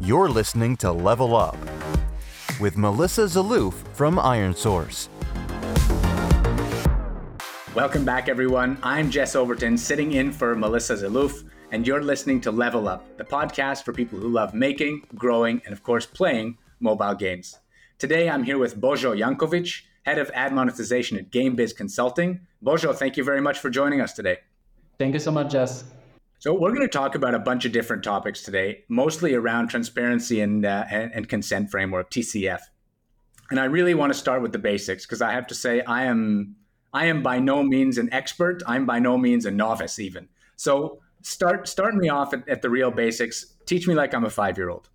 You're listening to Level Up with Melissa Zaloof from Iron Source. Welcome back, everyone. I'm Jess Overton, sitting in for Melissa Zaloof, and you're listening to Level Up, the podcast for people who love making, growing, and of course, playing mobile games. Today, I'm here with Božo Janković, head of ad monetization at GameBiz Consulting. Božo, thank you very much for joining us today. Thank you so much, Jess. So we're going to talk about a bunch of different topics today, mostly around transparency and, uh, and, and consent framework (TCF). And I really want to start with the basics because I have to say I am I am by no means an expert. I'm by no means a novice even. So start start me off at, at the real basics. Teach me like I'm a five year old.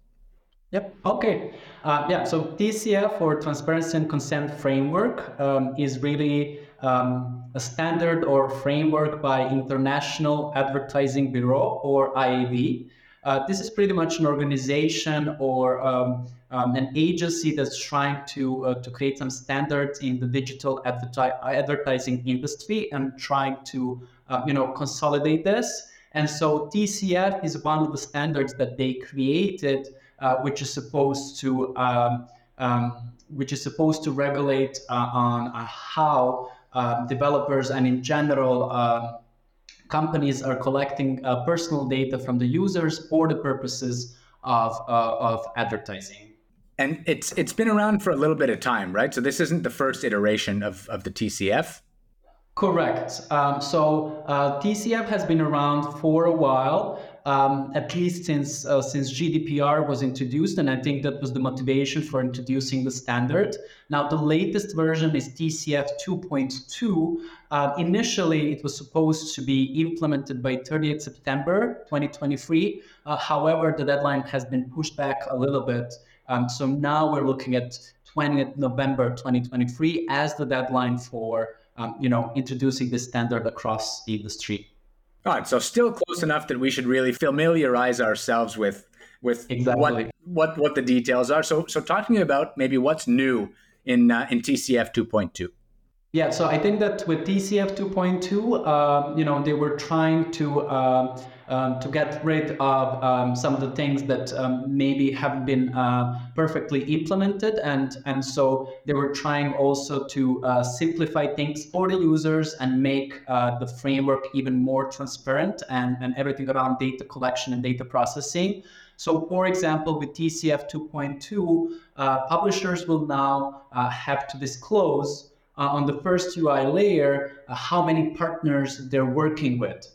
Yep. Okay. Uh, yeah. So TCF or Transparency and Consent Framework um, is really um, a standard or framework by International Advertising Bureau or IAB. Uh, this is pretty much an organization or um, um, an agency that's trying to uh, to create some standards in the digital adverti- advertising industry and trying to uh, you know consolidate this. And so TCF is one of the standards that they created, uh, which is supposed to um, um, which is supposed to regulate uh, on uh, how uh, developers and in general uh, companies are collecting uh, personal data from the users for the purposes of, uh, of advertising. And it's it's been around for a little bit of time, right? So this isn't the first iteration of, of the TCF. Correct. Um, so uh, TCF has been around for a while um, at least since uh, since GDPR was introduced, and I think that was the motivation for introducing the standard. Now, the latest version is TCF 2.2. Uh, initially, it was supposed to be implemented by 30th September 2023. Uh, however, the deadline has been pushed back a little bit. Um, so now we're looking at 20th November 2023 as the deadline for um, you know introducing this standard across the industry. All right, so still close enough that we should really familiarize ourselves with with exactly. what what what the details are. So so talking about maybe what's new in uh, in TCF 2.2. Yeah, so I think that with TCF 2.2, um, you know, they were trying to uh, um, to get rid of um, some of the things that um, maybe haven't been uh, perfectly implemented, and and so they were trying also to uh, simplify things for the users and make uh, the framework even more transparent and and everything around data collection and data processing. So, for example, with TCF 2.2, uh, publishers will now uh, have to disclose uh, on the first UI layer uh, how many partners they're working with.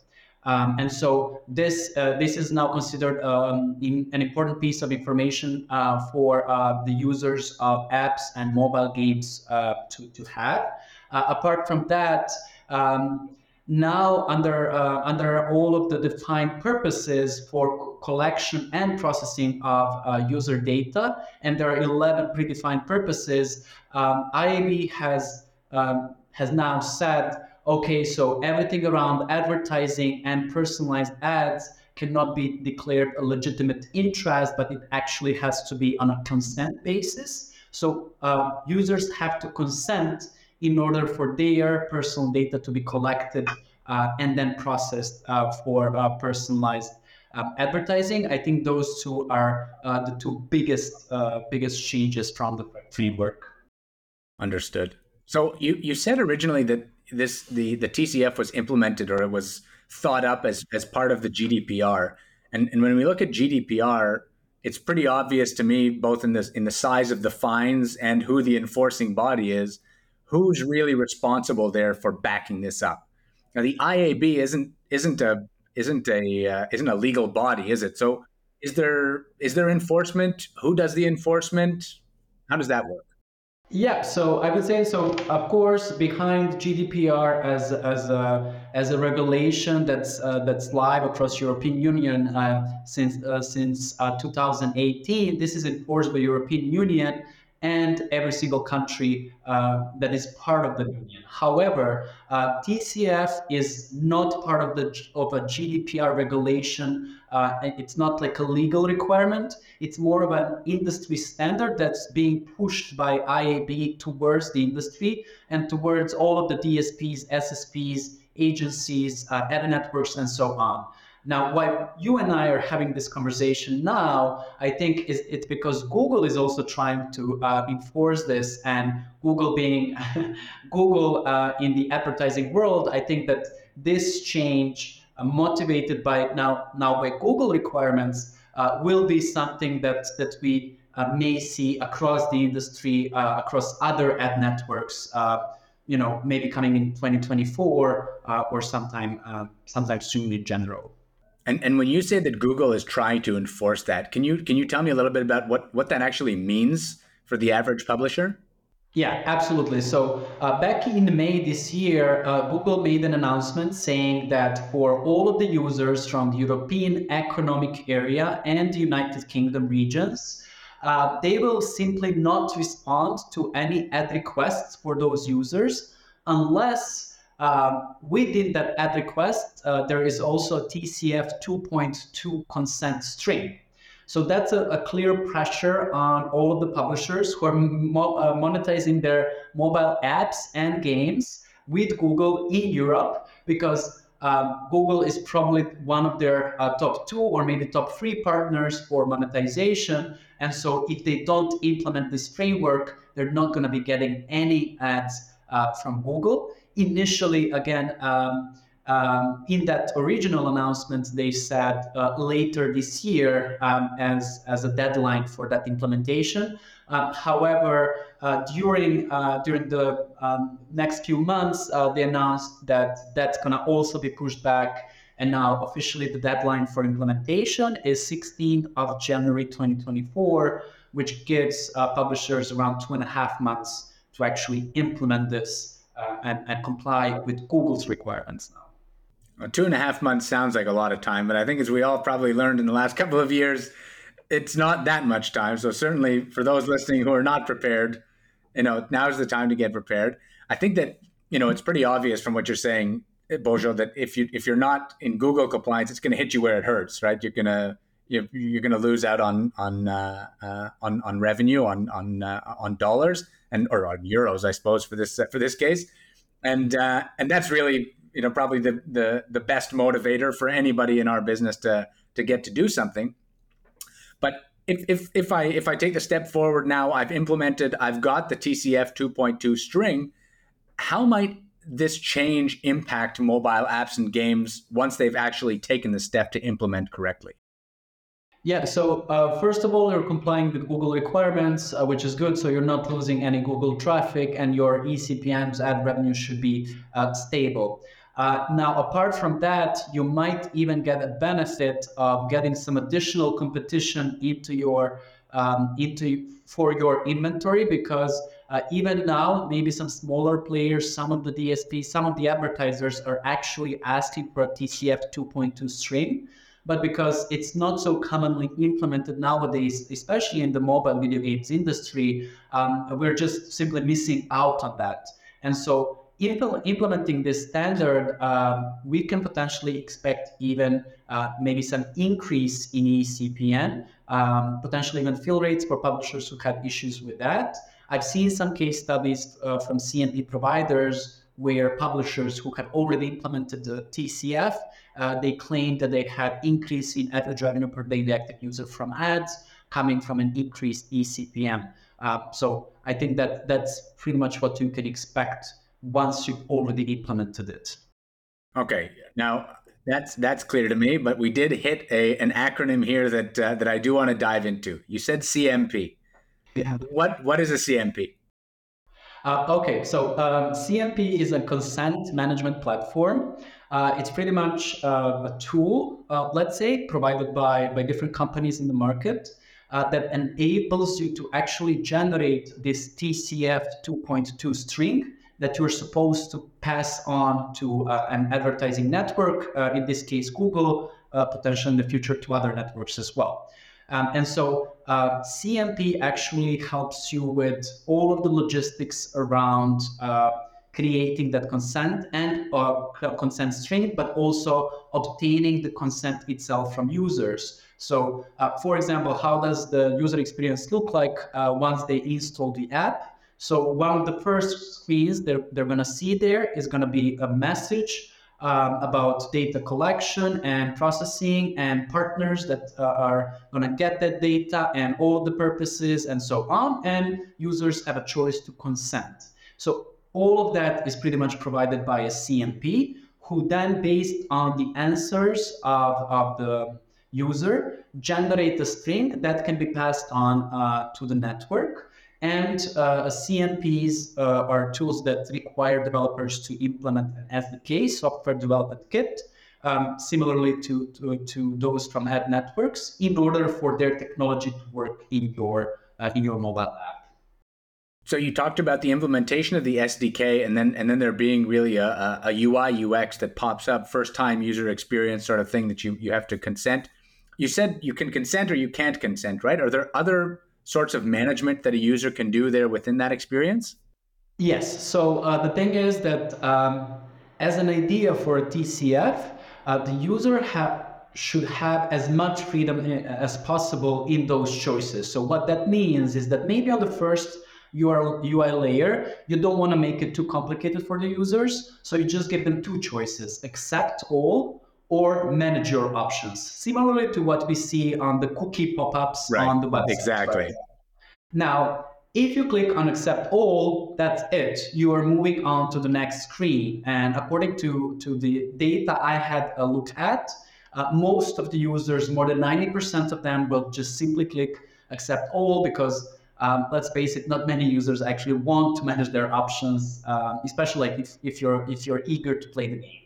Um, and so this uh, this is now considered um, in, an important piece of information uh, for uh, the users of apps and mobile games uh, to, to have. apart from that, um, now under under all of the defined purposes for collection and processing of user data, and there are 11 predefined purposes, um, IAB has um, has now said, okay, so everything around advertising and personalized ads cannot be declared a legitimate interest, but it actually has to be on a consent basis. So uh, users have to consent in order for their personal data to be collected uh, and then processed uh, for uh, personalized um, advertising. I think those two are uh, the two biggest uh, biggest changes from the framework. Understood. So you, you said originally that this the, the TCF was implemented or it was thought up as, as part of the GDPR. And, and when we look at GDPR, it's pretty obvious to me, both in this in the size of the fines and who the enforcing body is, who's really responsible there for backing this up. Now the IAB isn't isn't a isn't a uh, isn't a legal body, is it? So is there is there enforcement? Who does the enforcement? How does that work? Yeah, so I would say so. Of course, behind GDPR as as a as a regulation that's uh, that's live across European Union uh, since uh, since uh, 2018, this is enforced by European Union and every single country uh, that is part of the union. However, uh, TCF is not part of the of a GDPR regulation. Uh, it's not like a legal requirement. It's more of an industry standard that's being pushed by IAB towards the industry and towards all of the DSPs, SSPs, agencies, uh, ad networks, and so on. Now, why you and I are having this conversation now, I think is it's because Google is also trying to uh, enforce this, and Google being Google uh, in the advertising world, I think that this change, motivated by now now by Google requirements, uh, will be something that that we uh, may see across the industry, uh, across other ad networks you know, maybe coming in 2024 uh, or sometime uh, sometime soon in general. And and when you say that Google is trying to enforce that, can you can you tell me a little bit about what what that actually means for the average publisher? Yeah, absolutely. So uh, back in May this year, uh, Google made an announcement saying that for all of the users from the European Economic Area and the United Kingdom regions, uh, they will simply not respond to any ad requests for those users unless um, within that ad request, uh, there is also TCF 2.2 consent string. So that's a, a, clear pressure on all of the publishers who are mo- uh, monetizing their mobile apps and games with Google in Europe because um, Google is probably one of their uh, top two or maybe top three partners for monetization. And so if they don't implement this framework, they're not going to be getting any ads uh, from Google initially, again, um, um, in that original announcement, they said uh, later this year um, as, as a deadline for that implementation. Uh, however, uh, during uh, during the um, next few months, uh, they announced that that's going to also be pushed back, and now officially the deadline for implementation is 16th of January 2024, which gives uh, publishers around two and a half months to actually implement this and, and comply with Google's requirements now. Well, two and a half months sounds like a lot of time, but I think as we all probably learned in the last couple of years, it's not that much time. So certainly for those listening who are not prepared, you know, now's the time to get prepared. I think that, you know, it's pretty obvious from what you're saying, Božo, that if you if you're not in Google compliance, it's going to hit you where it hurts, right? You're gonna you're, you're to lose out on on uh, uh, on on revenue on on uh, on dollars and or on euros, I suppose for this for this case, and uh, and that's really you know probably the, the the best motivator for anybody in our business to to get to do something. But if, if, if I if I take the step forward now, I've implemented, I've got the TCF 2.2 string. How might this change impact mobile apps and games once they've actually taken the step to implement correctly? Yeah, so uh, first of all, you're complying with Google requirements, uh, which is good. So you're not losing any Google traffic, and your eCPMs ad revenue should be uh, stable. Uh, now, apart from that, you might even get a benefit of getting some additional competition into your um, into for your inventory because uh, even now, maybe some smaller players, some of the DSPs, some of the advertisers are actually asking for a TCF 2.2 stream. but because it's not so commonly implemented nowadays, especially in the mobile video games industry, um, we're just simply missing out on that. And so impl- implementing this standard, um, we can potentially expect even uh, maybe some increase in eCPM, um, potentially even fill rates for publishers who had issues with that. I've seen some case studies uh, from CMP providers where publishers who had already implemented the TCF, uh, they claimed that they had increase in average revenue per daily active user from ads coming from an increased eCPM. Uh, so I think that that's pretty much what you can expect once you've already implemented it. Okay, now that's that's clear to me. But we did hit a an acronym here that uh, that I do want to dive into. You said CMP. Yeah. What what is a CMP? Uh, okay, so um, CMP is a consent management platform. Uh, it's pretty much uh, a tool, uh, let's say, provided by, by different companies in the market uh, that enables you to actually generate this TCF 2.2 string that you're supposed to pass on to uh, an advertising network, in this case, Google, potentially in the future to other networks as well. Um, and so uh, CMP actually helps you with all of the logistics around uh, creating that consent and uh, consent string, but also obtaining the consent itself from users. So, uh, for example, how does the user experience look like uh, once they install the app? So, one of the first screens they're, they're going to see there is going to be a message um, about data collection and processing and partners that uh, are going to get that data and all the purposes and so on. And users have a choice to consent. So all of that is pretty much provided by a CMP who then, based on the answers of, of the user, generate a string that can be passed on uh, to the network. And uh, CMPs uh, are tools that require developers to implement an SDK, software development kit, um, similarly to, to, to, those from ad networks, in order for their technology to work in your, uh, in your mobile app. So you talked about the implementation of the SDK, and then and then there being really a, a UI UX that pops up, first time user experience sort of thing that you you have to consent. You said you can consent or you can't consent, right? Are there other sorts of management that a user can do there within that experience? Yes. So uh, the thing is that um, as an idea for a TCF, uh, the user ha- should have as much freedom uh, as possible in those choices. So what that means is that maybe on the first UI layer, you don't want to make it too complicated for the users. So you just give them two choices, accept all or manage your options, similarly to what we see on the cookie pop-ups right. on the website. Exactly. Right? Now, if you click on accept all, that's it. You are moving on to the next screen. And according to, to the data I had a look at, uh, most of the users, more than 90% of them will just simply click accept all because um, let's face it, not many users actually want to manage their options, uh, especially if, if, you're, if you're eager to play the game.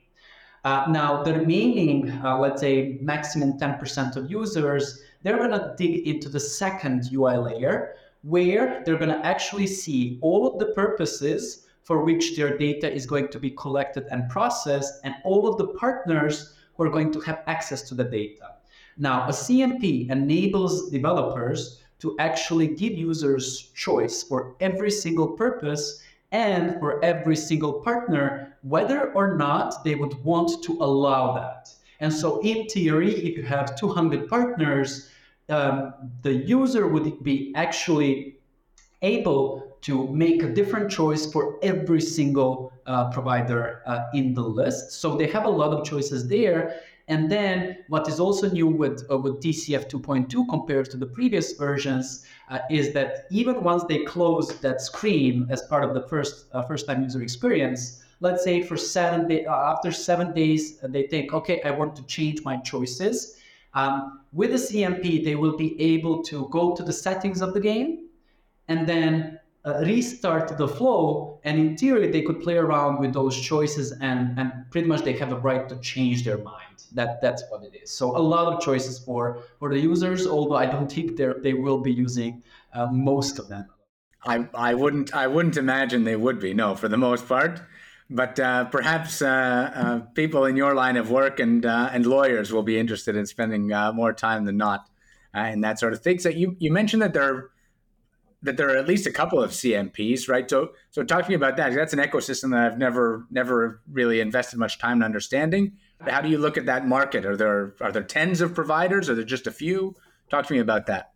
Uh, now, the remaining, uh, let's say, maximum 10% of users, they're going to dig into the second UI layer where they're going to actually see all of the purposes for which their data is going to be collected and processed and all of the partners who are going to have access to the data. Now, a CMP enables developers to actually give users choice for every single purpose and for every single partner, whether or not they would want to allow that. And so, in theory, if you have 200 partners, um, the user would be actually able to make a different choice for every single uh, provider uh, in the list. So they have a lot of choices there. And then what is also new with, uh, with TCF 2.2 compared to the previous versions uh, is that even once they close that screen as part of the first uh, first time user experience, let's say for seven day, uh, after seven days, uh, they think, okay, I want to change my choices. Um, with the CMP, they will be able to go to the settings of the game and then uh, restart the flow. And in theory, they could play around with those choices and, and pretty much they have a right to change their mind. That, that's what it is. So a lot of choices for, for the users, although I don't think they they will be using uh, most of them. I, I wouldn't I wouldn't imagine they would be no for the most part, but uh, perhaps uh, uh people in your line of work and uh, and lawyers will be interested in spending more time than not in that sort of thing. So you you mentioned that there that there are at least a couple of CMPs, right? So, so talk to me about that. That's an ecosystem that I've never, never really invested much time in understanding. How do you look at that market? Are there are there tens of providers? Are there just a few? Talk to me about that.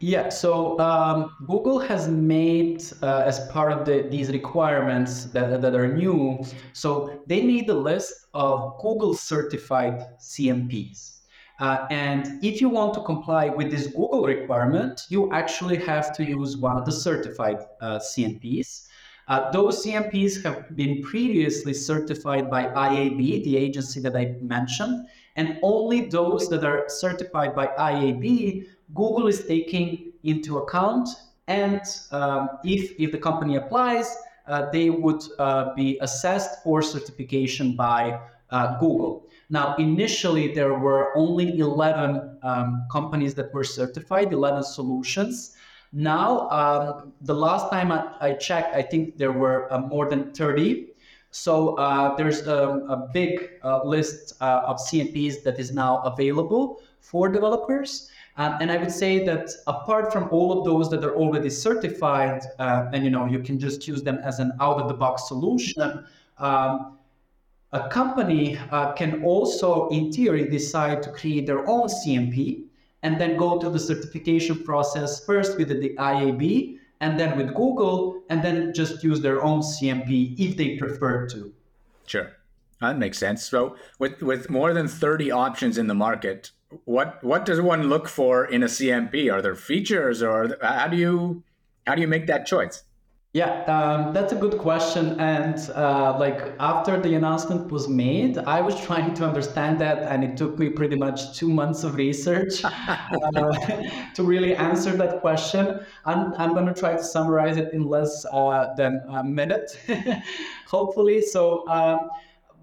Yeah, so um, Google has made uh, as part of the, these requirements that, that are new. So they made a list of Google certified CMPs. Uh, and if you want to comply with this Google requirement, you actually have to use one of the certified uh, CMPs. Uh, those CMPs have been previously certified by IAB, the agency that I mentioned, and only those that are certified by IAB, Google is taking into account. And um, if, if the company applies, uh, they would uh, be assessed for certification by uh, Google. Now, initially, there were only 11 um, companies that were certified, 11 solutions. Now, um, the last time I, I, checked, I think there were uh, more than 30. So uh, there's a, a big uh, list uh, of CMPs that is now available for developers. Um, and I would say that apart from all of those that are already certified, uh, and you know you can just use them as an out-of-the-box solution, um, a company uh, can also, in theory, decide to create their own CMP and then go through the certification process first with the IAB and then with Google, and then just use their own CMP if they prefer to. Sure. That makes sense. So, with with more than thirty options in the market, what what does one look for in a CMP? Are there features, or how do you how do you make that choice? Yeah, um, that's a good question. And uh, like after the announcement was made, I was trying to understand that, and it took me pretty much two months of research uh, to really answer that question. I'm, I'm going to try to summarize it in less uh, than a minute, hopefully. So, uh,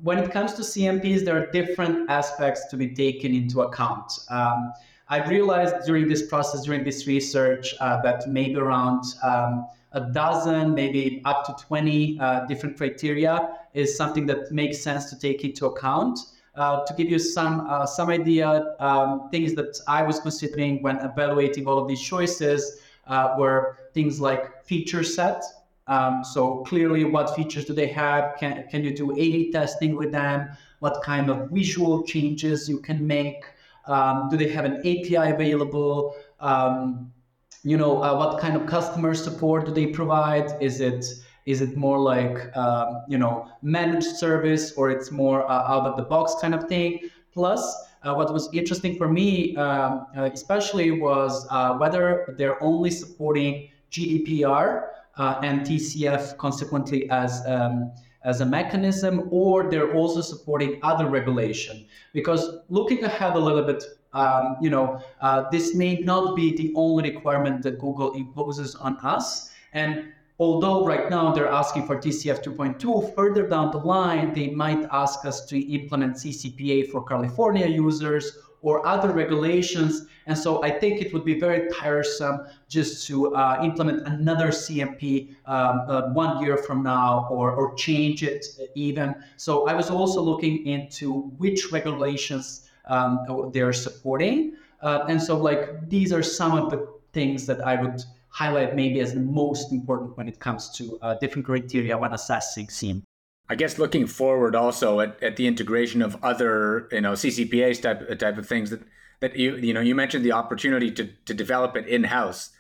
when it comes to CMPs, there are different aspects to be taken into account. Um, I realized during this process, during this research, uh, that maybe around um, a dozen, maybe up to 20 uh, different criteria is something that makes sense to take into account. Uh, to give you some uh, some idea, um, things that I was considering when evaluating all of these choices uh, were things like feature set. Um, so clearly, what features do they have? Can can you do A/B testing with them? What kind of visual changes you can make? Um, do they have an API available? Um, you know uh, what kind of customer support do they provide? Is it is it more like um, you know managed service or it's more uh, out of the box kind of thing? Plus uh, what was interesting for me um, uh, especially was uh, whether they're only supporting gdpr uh, and tcf consequently as um, as a mechanism or they're also supporting other regulation. Because looking ahead a little bit um, you know, uh, this may not be the only requirement that Google imposes on us. And although right now they're asking for TCF 2.2, further down the line, they might ask us to implement CCPA for California users or other regulations. And so I think it would be very tiresome just to uh, implement another CMP um, uh, one year from now or, or change it even. So I was also looking into which regulations um, they're supporting. Uh, and so, like, these are some of the things that I would highlight maybe as the most important when it comes to uh, different criteria when assessing SIEM. I guess looking forward also at, at the integration of other, you know, CCPAs type type of things that that you you know you mentioned the opportunity to to develop it in house,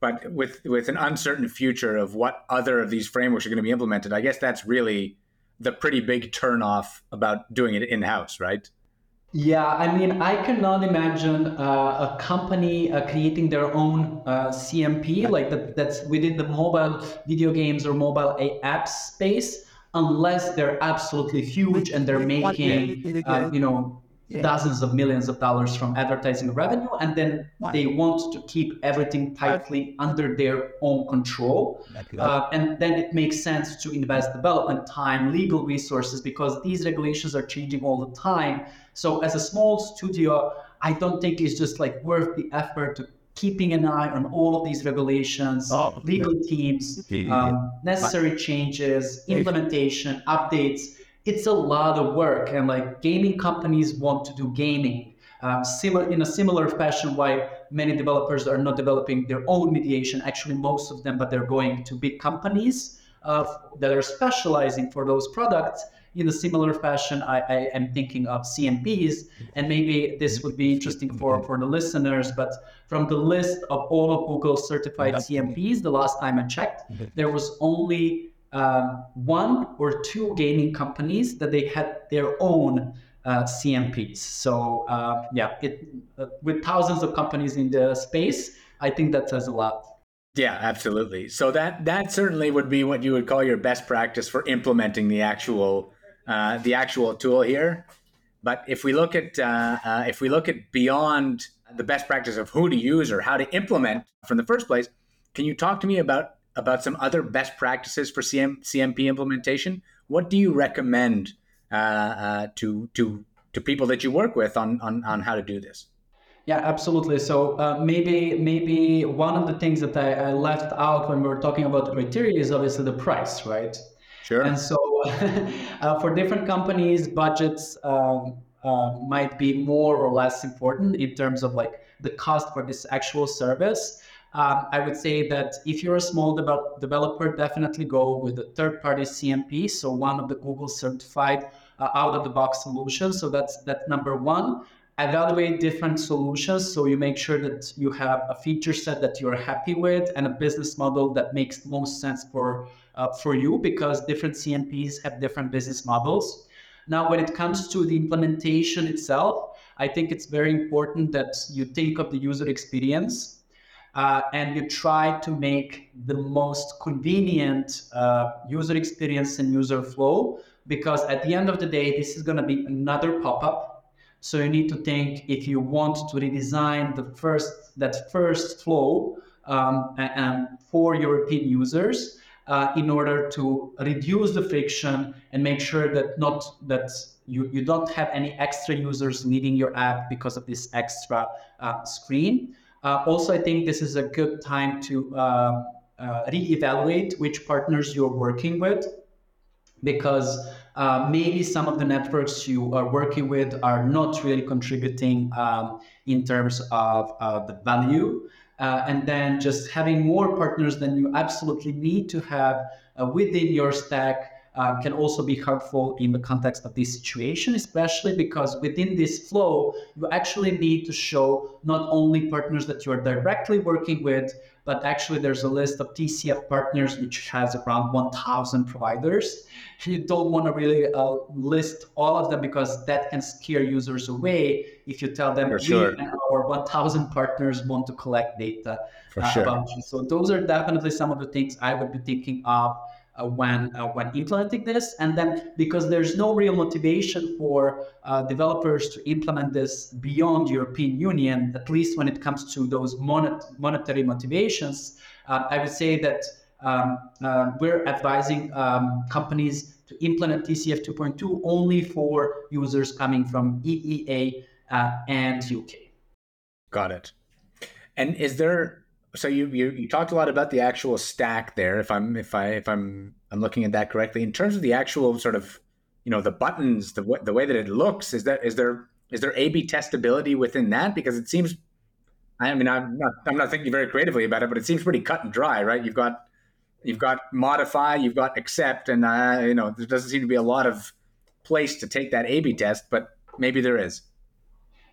but with with an uncertain future of what other of these frameworks are going to be implemented, I guess that's really the pretty big turnoff about doing it in house, right? Yeah, I mean, I cannot imagine uh, a company uh, creating their own uh, CMP like that, that's within the mobile video games or mobile app space, unless they're absolutely huge and they're making, uh, you know, dozens of millions of dollars from advertising revenue, and then they want to keep everything tightly under their own control. Uh, and then it makes sense to invest development time, legal resources, because these regulations are changing all the time. So as a small studio, I don't think it's just like worth the effort to keeping an eye on all of these regulations, oh, legal yeah. teams, um, necessary changes, implementation, updates. It's a lot of work and like gaming companies want to do gaming um, similar in a similar fashion why many developers are not developing their own mediation. Actually most of them but they're going to big companies uh, that are specializing for those products in a similar fashion I, I, am thinking of cmps and maybe this would be interesting for, for the listeners but from the list of all of google certified cmps the last time i checked there was only um, one or two gaming companies that they had their own uh, CMPs. So uh, yeah, it, uh, with thousands of companies in the space, I think that says a lot. Yeah, absolutely. So that that certainly would be what you would call your best practice for implementing the actual uh, the actual tool here. But if we look at uh, uh, if we look at beyond the best practice of who to use or how to implement from the first place, can you talk to me about about some other best practices for CM, CMP implementation. What do you recommend uh, uh, to to to people that you work with on on, on how to do this? Yeah, absolutely. So uh, maybe maybe one of the things that I, I, left out when we were talking about the criteria is obviously the price, right? Sure. And so uh, for different companies, budgets um, uh, might be more or less important in terms of like the cost for this actual service. Um, I would say that if you're a small de- developer, definitely go with a third party CMP. So one of the Google certified uh, out of the box solutions. So that's that number one. Evaluate different solutions so you make sure that you have a feature set that you're happy with and a business model that makes the most sense for uh, for you because different CMPs have different business models. Now, when it comes to the implementation itself, I think it's very important that you think of the user experience uh, and you try to make the most convenient uh, user experience and user flow because at the end of the day, this is going to be another pop up. So you need to think if you want to redesign the first that first flow um, and for European users uh, in order to reduce the friction and make sure that not that you, you don't have any extra users leaving your app because of this extra uh, screen. Uh, also, I think this is a good time to uh, uh, reevaluate which partners you're working with because uh, maybe some of the networks you are working with are not really contributing um, in terms of uh, the value. Uh, and then just having more partners than you absolutely need to have uh, within your stack uh, can also be helpful in the context of this situation, especially because within this flow, you actually need to show not only partners that you are directly working with, but actually there's a list of TCF partners which has around 1,000 providers. You don't want to really uh, list all of them because that can scare users away if you tell them For sure. our 1,000 partners want to collect data For uh, sure. about you. So those are definitely some of the things I would be thinking of uh, when uh, when implementing this and then because there's no real motivation for uh, developers to implement this beyond european union at least when it comes to those monet- monetary motivations uh, i would say that um, uh, we're advising um, companies to implement tcf 2.2 only for users coming from eea uh, and uk Got it. And is there so you, you you talked a lot about the actual stack there if i'm if i if i'm i'm looking at that correctly. In terms of the actual sort of you know the buttons the the way that it looks is that is there is there a b testability within that? Because it seems i mean i'm not i'm not thinking very creatively about it but it seems pretty cut and dry right? You've got you've got modify you've got accept and uh, you know there doesn't seem to be a lot of place to take that a b test but maybe there is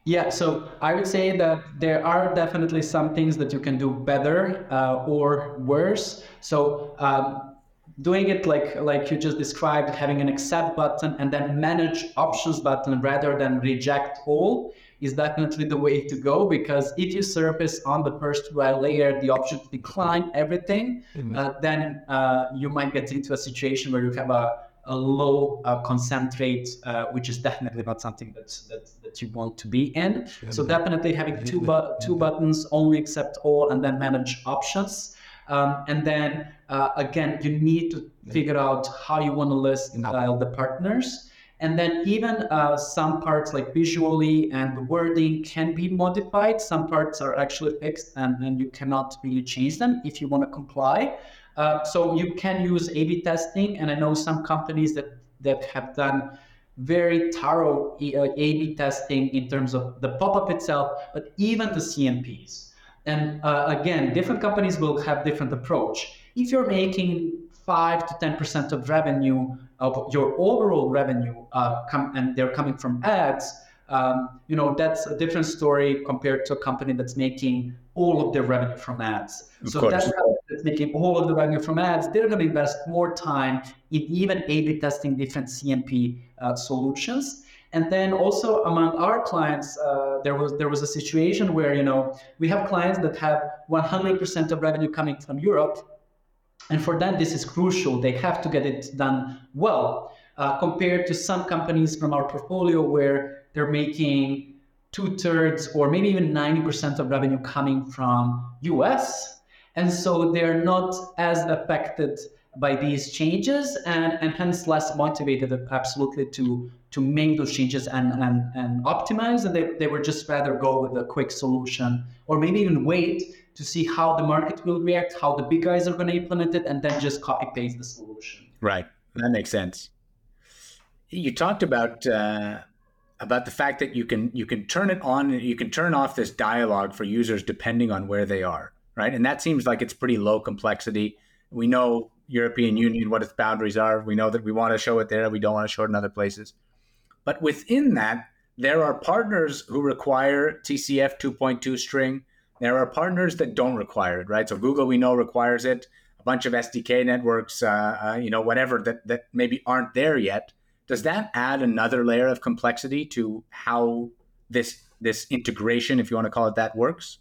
yeah, so I would say that there are definitely some things that you can do better uh, or worse. So um, doing it like like you just described, having an accept button and then manage options button rather than reject all is definitely the way to go because if you surface on the first layer the option to decline everything, uh, then uh, you might get into a situation where you have a a low uh, consent rate, uh, which is definitely not something that, that, that you want to be in. So definitely having two, bu- two buttons, only accept all, and then manage options. Um, and then uh, again, you need to figure out how you want to list uh, the partners. And then even uh, some parts like visually and the wording can be modified. Some parts are actually fixed and, and you cannot really change them if you want to comply. Uh, so you can use A/B testing, and I know some companies that that have done very thorough A/B testing in terms of the pop-up itself, but even the CMPs. And uh, again, different companies will have different approach. If you're making five to ten percent of revenue of your overall revenue, uh, come, and they're coming from ads, um, you know that's a different story compared to a company that's making all of their revenue from ads. Of so that's making all of the revenue from ads. They're going to invest more time in even A/B testing different CMP uh, solutions. And then also among our clients, uh, there was there was a situation where you know we have clients that have 100% of revenue coming from Europe, and for them this is crucial. They have to get it done well. Uh, compared to some companies from our portfolio where they're making two thirds or maybe even 90% of revenue coming from US. And so they're not as affected by these changes and, and hence less motivated absolutely to, to make those changes and, and, and optimize. And they, they would just rather go with a quick solution or maybe even wait to see how the market will react, how the big guys are going to implement it, and then just copy paste the solution. Right. That makes sense. You talked about uh, about the fact that you can you can turn it on and you can turn off this dialogue for users depending on where they are, right? And that seems like it's pretty low complexity. We know European Union what its boundaries are. We know that we want to show it there, we don't want to show it in other places. But within that, there are partners who require TCF 2.2 string. There are partners that don't require it, right? So Google, we know, requires it. A bunch of SDK networks, uh, uh, you know, whatever that that maybe aren't there yet does that add another layer of complexity to how this this integration, if you want to call it that, works?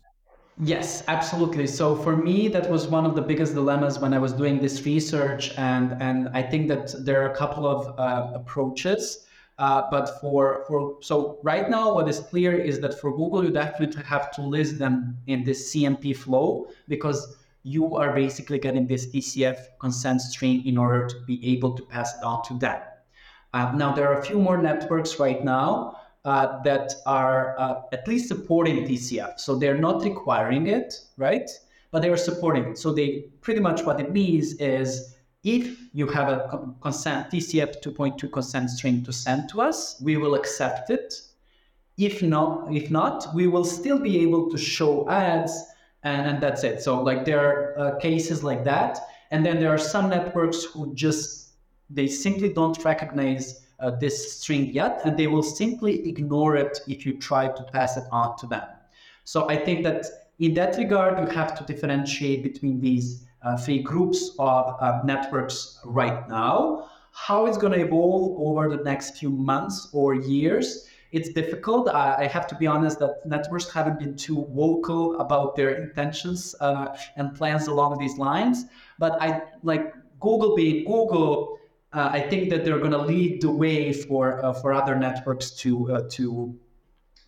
Yes, absolutely. So for me, that was one of the biggest dilemmas when I was doing this research, and and I think that there are a couple of uh, approaches. Uh, but for for so right now, what is clear is that for Google, you definitely have to list them in this CMP flow because you are basically getting this TCF consent string in order to be able to pass it on to them. Uh, now there are a few more networks right now uh, that are uh, at least supporting TCF. So they're not requiring it, right? But they are supporting it. So they pretty much what it means is if you have a consent TCF 2.2 consent string to send to us, we will accept it. If not, if not, we will still be able to show ads, and, and that's it. So like there are uh, cases like that, and then there are some networks who just they simply don't recognize uh, this string yet, and they will simply ignore it if you try to pass it on to them. So I think that in that regard, you have to differentiate between these uh, three groups of uh, networks right now. How it's going to evolve over the next few months or years, it's difficult. I, I, have to be honest that networks haven't been too vocal about their intentions uh, and plans along these lines. But I like Google being Google uh, I think that they're going to lead the way for uh, for other networks to uh, to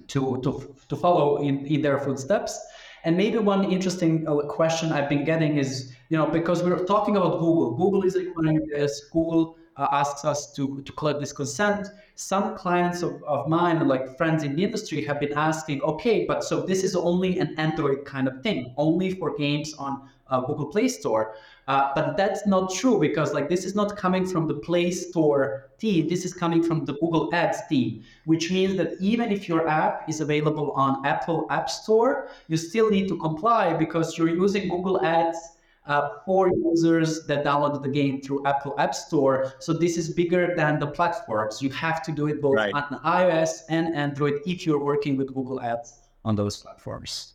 to to to follow in, in their footsteps. And maybe one interesting uh, question I've been getting is, you know, because we're talking about Google. Google is requiring this. Google uh, asks us to, to collect this consent. Some clients of, of mine, like friends in the industry, have been asking, okay, but so this is only an Android kind of thing, only for games on uh, Google Play Store. Uh, but that's not true because like this is not coming from the Play Store team. This is coming from the Google Ads team, which means that even if your app is available on Apple App Store, you still need to comply because you're using Google Ads uh, for users that downloaded the game through Apple App Store. So this is bigger than the platforms. You have to do it both right. on iOS and Android if you're working with Google Ads on those platforms.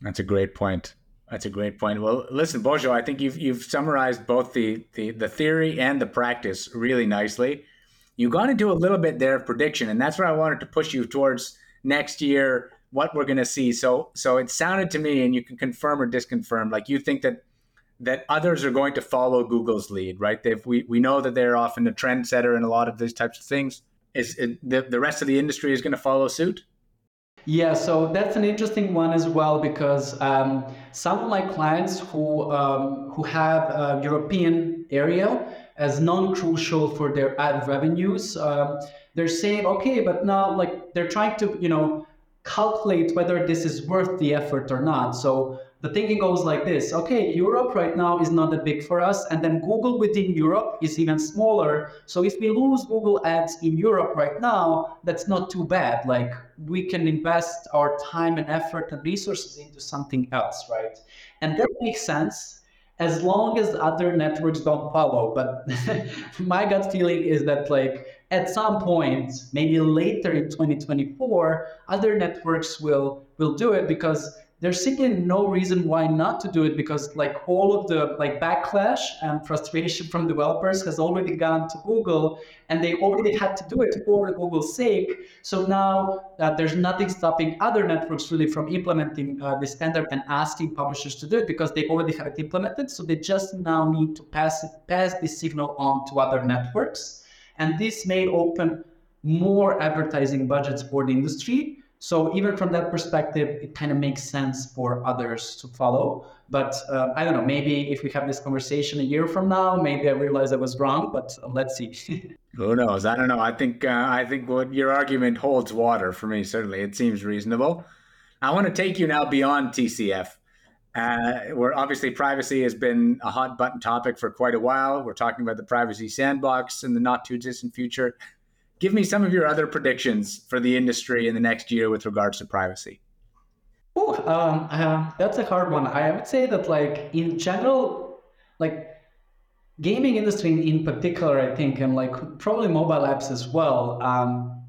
That's a great point. That's a great point. Well, listen, Božo, I think you've you've summarized both the, the the theory and the practice really nicely. You got into a little bit there of prediction, and that's where I wanted to push you towards next year, what we're going to see. So, so it sounded to me, and you can confirm or disconfirm, like you think that that others are going to follow Google's lead, right? If we, we know that they're often a trendsetter in a lot of these types of things. Is it, the, the rest of the industry is going to follow suit? Yeah, so that's an interesting one as well because um, some of my clients who um, who have European area as non-crucial for their ad revenues, uh, they're saying, okay, but now like they're trying to you know calculate whether this is worth the effort or not. So the thinking goes like this. Okay europe right now is not that big for us and then google within europe is even smaller. So if we lose google ads in europe right now that's not too bad. Like we can invest our time and effort and resources into something else right? And that makes sense as long as other networks don't follow. But my gut feeling is that like at some point maybe later in 2024 other networks will will do it because there's simply no reason why not to do it because like all of the like backlash and frustration from developers has already gone to google and they already had to do it for google's sake. So now uh, there's nothing stopping other networks really from implementing uh, the standard and asking publishers to do it because they already have it implemented. So they just now need to pass it pass this signal on to other networks. And this may open more advertising budgets for the industry so even from that perspective, it kind of makes sense for others to follow. But uh, I don't know, maybe if we have this conversation a year from now, maybe I realize I was wrong, but let's see. Who knows? I don't know. I think uh, I think what your argument holds water for me. Certainly, it seems reasonable. I want to take you now beyond TCF, uh, where obviously privacy has been a hot button topic for quite a while. We're talking about the privacy sandbox in the not too distant future give me some of your other predictions for the industry in the next year with regards to privacy. Oh, um, uh, that's a hard one. I would say that, like in general, like gaming industry in particular, I think, and like probably mobile apps as well. Um,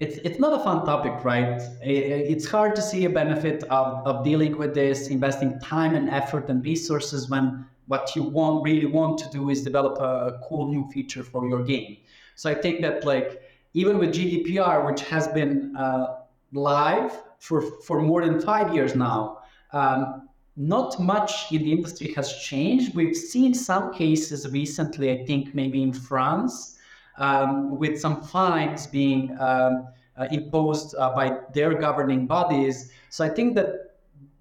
it's it's not a fun topic, right? it's hard to see a benefit of, of dealing with this, investing time and effort and resources when what you want really want to do is develop a cool new feature for your game. So I think that like even with GDPR, which has been uh, live for for more than five years now. Um, not much in the industry has changed. We've seen some cases recently, I think maybe in France, um, with some fines being um, uh, imposed uh, by their governing bodies. So I think that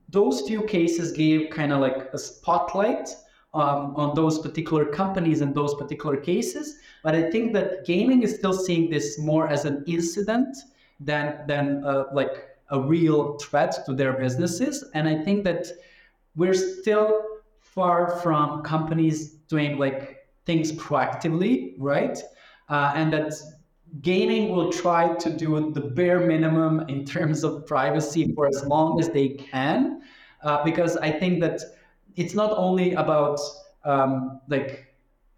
those few cases gave kind of like a spotlight um, on those particular companies and those particular cases. But I think that gaming is still seeing this more as an incident than than uh, like a real threat to their businesses. And I think that we're still far from companies doing like things proactively, right? Uh, and that gaming will try to do the bare minimum in terms of privacy for as long as they can, uh, because I think that it's not only about um, like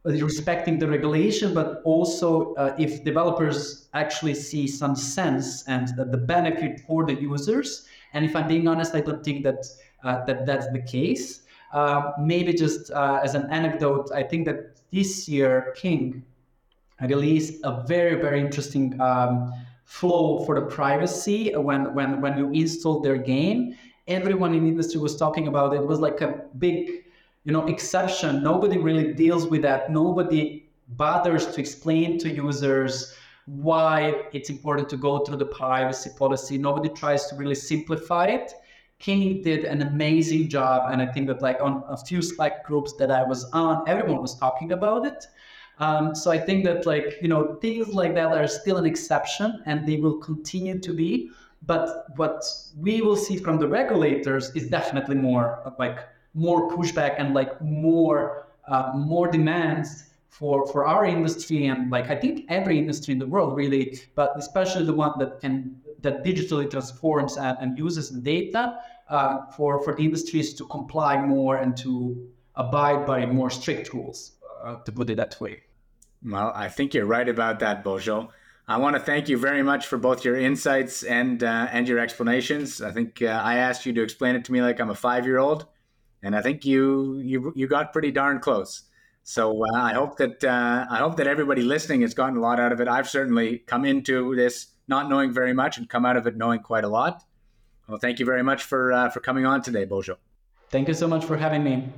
respecting the regulation, but also uh, if developers actually see some sense and the benefit for the users. And if I'm being honest, I don't think that uh, that that's the case. Uh, maybe just uh, as an anecdote, I think that this year King released a very very interesting um, flow for the privacy when when when you install their game. Everyone in the industry was talking about it. It was like a big you know exception. Nobody really deals with that. Nobody bothers to explain to users why it's important to go through the privacy policy. Nobody tries to really simplify it. King did an amazing job and i think that like on a few slack groups that i was on everyone was talking about it. Um, so i think that like you know things like that are still an exception and they will continue to be. But what we will see from the regulators is definitely more like more pushback and like more uh, more demands for for our industry and like I think every industry in the world really, but especially the one that can that digitally transforms and, and uses data uh, for for the industries to comply more and to abide by more strict rules, uh, to put it that way. Well, I think you're right about that, Božo. I want to thank you very much for both your insights and uh, and your explanations. I think uh, I asked you to explain it to me like I'm a five year old, and I think you you you got pretty darn close. So uh, I hope that uh, I hope that everybody listening has gotten a lot out of it. I've certainly come into this not knowing very much and come out of it knowing quite a lot. Well, thank you very much for uh, for coming on today, Božo. Thank you so much for having me.